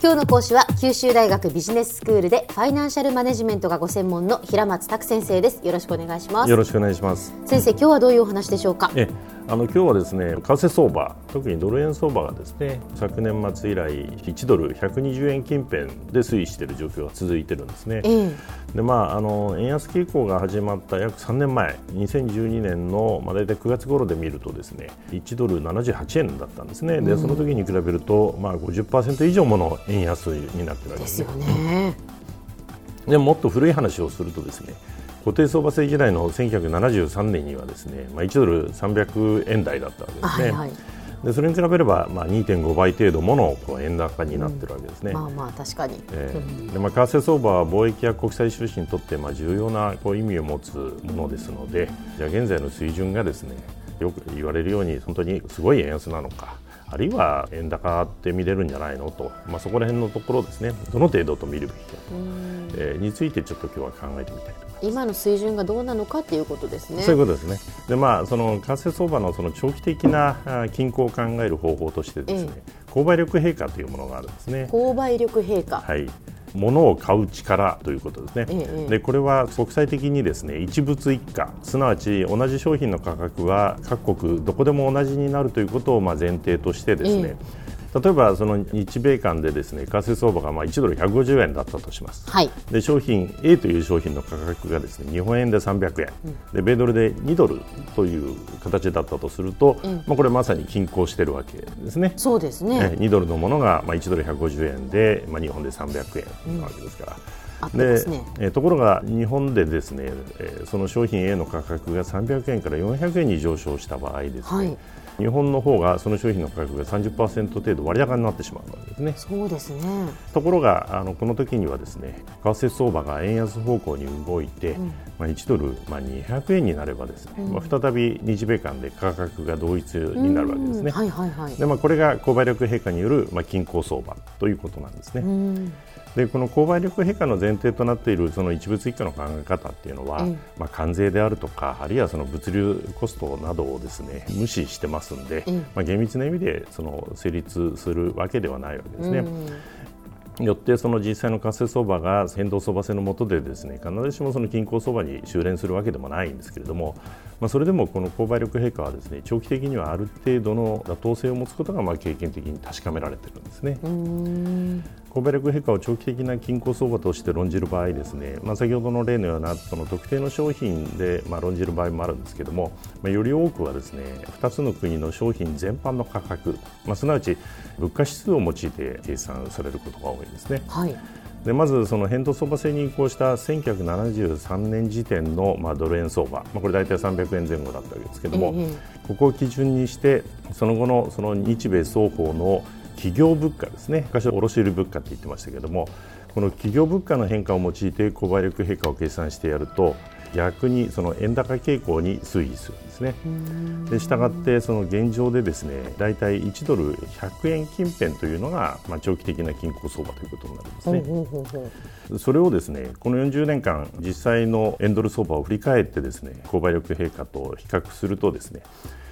今日の講師は九州大学ビジネススクールでファイナンシャルマネジメントがご専門の平松卓先生です。よろしくお願いします。よろしくお願いします。先生今日はどういうお話でしょうか？えあの今日はですね為替相場特にドル円相場がですね昨年末以来1ドル120円近辺で推移している状況が続いてるんですね、ええ、でまああの円安傾向が始まった約3年前2012年のまあ大体9月頃で見るとですね1ドル78円だったんですね、でその時に比べるとまあ50%以上もの円安になってるわけですよね。でもっと古い話をするとですね固定相場制時代の1973年にはですね、まあ、1ドル300円台だったわけですね。はいはい。でそれに比べれば、まあ、2.5倍程度ものこう円高になってるわけですね。うん、まあまあ確かに、えーでまあ、為替相場は貿易や国際収支にとってまあ重要なこう意味を持つものですのでじゃあ現在の水準がですねよく言われるように本当にすごい円安なのかあるいは円高って見れるんじゃないの？と、まあ、そこら辺のところですねどの程度と見るべきか、えー、についてちょっと今日は考えてみたいと今の水準がどうなのかということですね。そういうことですね。で、まあ、その為替相場のその長期的な均衡を考える方法としてですね、ええ、購買力陛下というものがあるんですね。購買力陛下。はい。物を買う力ということですね、ええ、でこれは国際的にですね一物一価すなわち同じ商品の価格は各国どこでも同じになるということをまあ前提としてですね、え例えばその日米間でですね為替相場がまあ1ドル150円だったとします、はい、で商品 A という商品の価格がですね日本円で300円、うん、で米ドルで2ドルという形だったとすると、うん、まあ、これまさに均衡しているわけですね。そうですね。2ドルのものがまあ1ドル150円で、まあ、日本で300円なわけですから。うん、で、ね、えところが日本でですね、えー、その商品 A の価格が300円から400円に上昇した場合ですね、はい日本の方がその商品の価格が30%程度割高になってしまうわけですね。そうですね。ところがあのこの時にはですね為替相場が円安方向に動いて、うん、まあ、1ドル、まあ、200円になればですね、うん、まあ、再び日米間で価格が同一になるわけですね。はいはいはい、でまあ、これが購買力陛下による、まあ、均衡相場ということなんですね。でこの購買力陛下の前提となっているその一物一価の考え方っていうのは、まあ、関税であるとかあるいはその物流コストなどをですね無視してますんで、まあ、厳密な意味でその成立するわけではないわけですね。よってその実際の為替相場が変動相場制の下でですね必ずしもその均衡相場に修練するわけでもないんですけれども、まあ、それでもこの購買力陛下はですね長期的にはある程度の妥当性を持つことがまあ経験的に確かめられているんですね。購買力陛下を長期的な均衡相場として論じる場合ですね、まあ、先ほどの例のようなその特定の商品でまあ論じる場合もあるんですけれども、まあ、より多くはですね2つの国の商品全般の価格、まあ、すなわち物価指数を用いて計算されることが多いですね。はいでまずその変動相場制に移行した1973年時点のまあドル円相場、まあ、これ大体300円前後だったわけですけれども、ええ、ここを基準にしてその後のその日米双方の企業物価ですね。昔は卸売物価って言ってましたけれどもこの企業物価の変化を用いて購買力変化を計算してやると逆にその円高傾向に推移するんですね。でしたがってその現状でですね大体1ドル100円近辺というのが、まあ、長期的な均衡相場ということになるんですね。それをですねこの40年間実際の円ドル相場を振り返ってですね購買力陛下と比較するとですね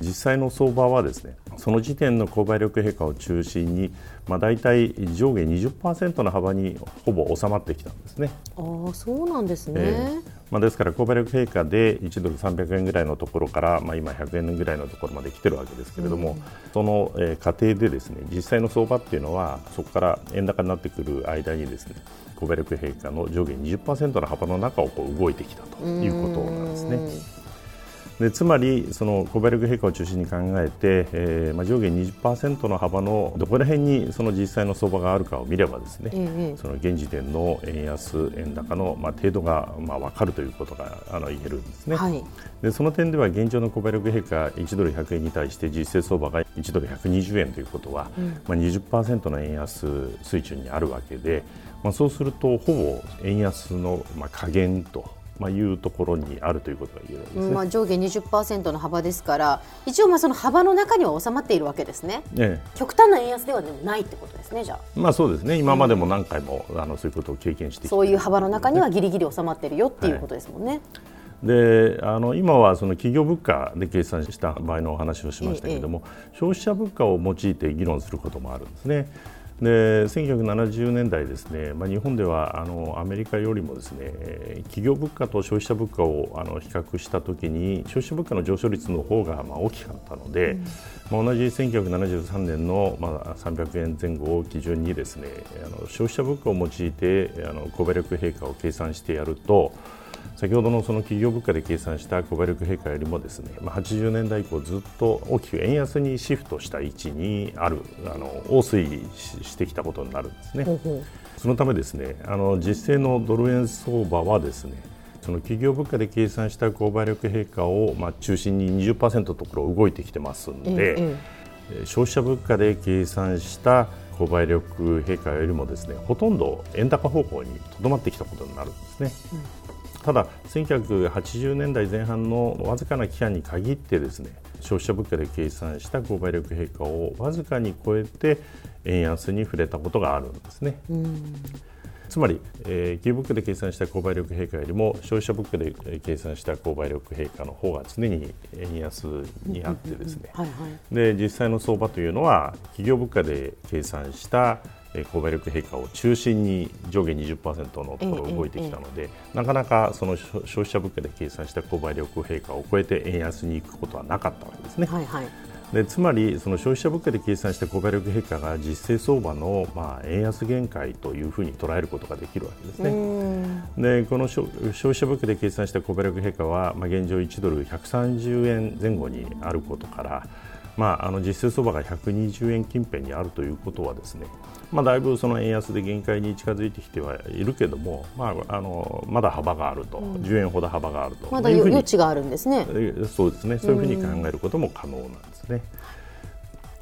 実際の相場はですねその時点の購買力陛下を中心に、まあ、大体上下20%の幅にほぼ収まってきたんですね。あそうなんですね、えーまあ、ですから購買力陛下で1ドル300円ぐらいのところから、まあ、今100円ぐらいのところまで来てるわけですけれども、うん、その、えー、過程でですね実際の相場っていうのはそこから円高になってくる間にですね購買力陛下の上下20%の幅の中をこう動いてきたということなんですね。でつまりそのコベルグ陛下を中心に考えて、えーまあ、上下20%の幅のどこら辺にその実際の相場があるかを見ればですね、えその現時点の円安円高の、まあ、程度が、まあ、分かるということがあの言えるんですね、はい、でその点では現状のコベルグ陛下1ドル100円に対して実勢相場が1ドル120円ということは、うん。まあ、20%の円安水準にあるわけで、まあ、そうするとほぼ円安の、まあ、加減とまあ、いうところにあるということが言えるんです、ね、まあ、上下20%の幅ですから一応まあその幅の中には収まっているわけですね、ええ、極端な円安ではないってことですねじゃあ、まあ、そうですね。今までも何回も、うん、あのそういうことを経験してそういう幅の中にはぎりぎり収まっているよっていうことですもんね。はい。であの今はその企業物価で計算した場合のお話をしましたけれども、ええ、消費者物価を用いて議論することもあるんですね。で1970年代ですね、まあ、日本ではあのアメリカよりもですね企業物価と消費者物価をあの比較したときに消費者物価の上昇率の方がまあ大きかったので、うん、まあ、同じ1973年のまあ300円前後を基準にですねあの消費者物価を用いてあの購買力陛下を計算してやると先ほどのその企業物価で計算した購買力陛下よりもですね、まあ、80年代以降ずっと大きく円安にシフトした位置にあるあの大推移してきたことになるんですね。そのためですねあの実勢のドル円相場はですねその企業物価で計算した購買力陛下を、まあ、中心に20%のところ動いてきてますので、ええ、消費者物価で計算した購買力陛下よりもですねほとんど円高方向にとどまってきたことになるんですね。うんただ、1980年代前半のわずかな期間に限ってですね消費者物価で計算した購買力陛下をわずかに超えて円安に触れたことがあるんですね。つまり、えー、企業物価で計算した購買力陛下よりも消費者物価で計算した購買力陛下の方が常に円安にあってですね、で実際の相場というのは企業物価で計算した購買力陛下を中心に上下20%のところ動いてきたので、なかなかその消費者物価で計算した購買力陛下を超えて円安に行くことはなかったわけですね。はいはいでつまり、その消費者物価で計算した購買力陛下が実勢相場の、まあ、円安限界というふうに捉えることができるわけですね。でこの消費者物価で計算した購買力陛下は、まあ、現状1ドル130円前後にあることから、まあ、あの実勢相場が120円近辺にあるということはですね、まあ、だいぶその円安で限界に近づいてきてはいるけども、まあ、あのまだ幅があると、うん、10円ほど幅があるとまだ余地があるんですね。そうですね。そういうふうに考えることも可能なんですね。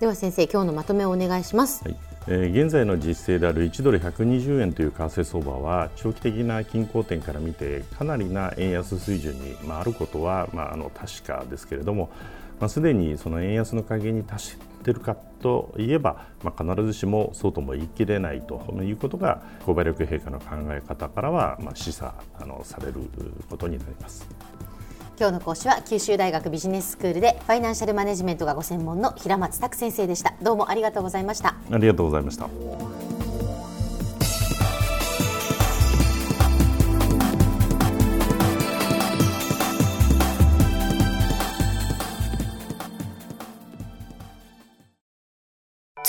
では先生今日のまとめをお願いします。はい。えー、現在の実勢である1ドル120円という為替相場は長期的な均衡点から見てかなりな円安水準に、まあ、あることは、まあ、あの確かですけれども、まあ、すでにその円安の加減に達しているかといえば、まあ、必ずしもそうとも言い切れないということが購買力陛下の考え方からは、まあ、示唆あのされることになります。今日の講師は九州大学ビジネススクールでファイナンシャルマネジメントがご専門の平松卓先生でした。どうもありがとうございました。ありがとうございました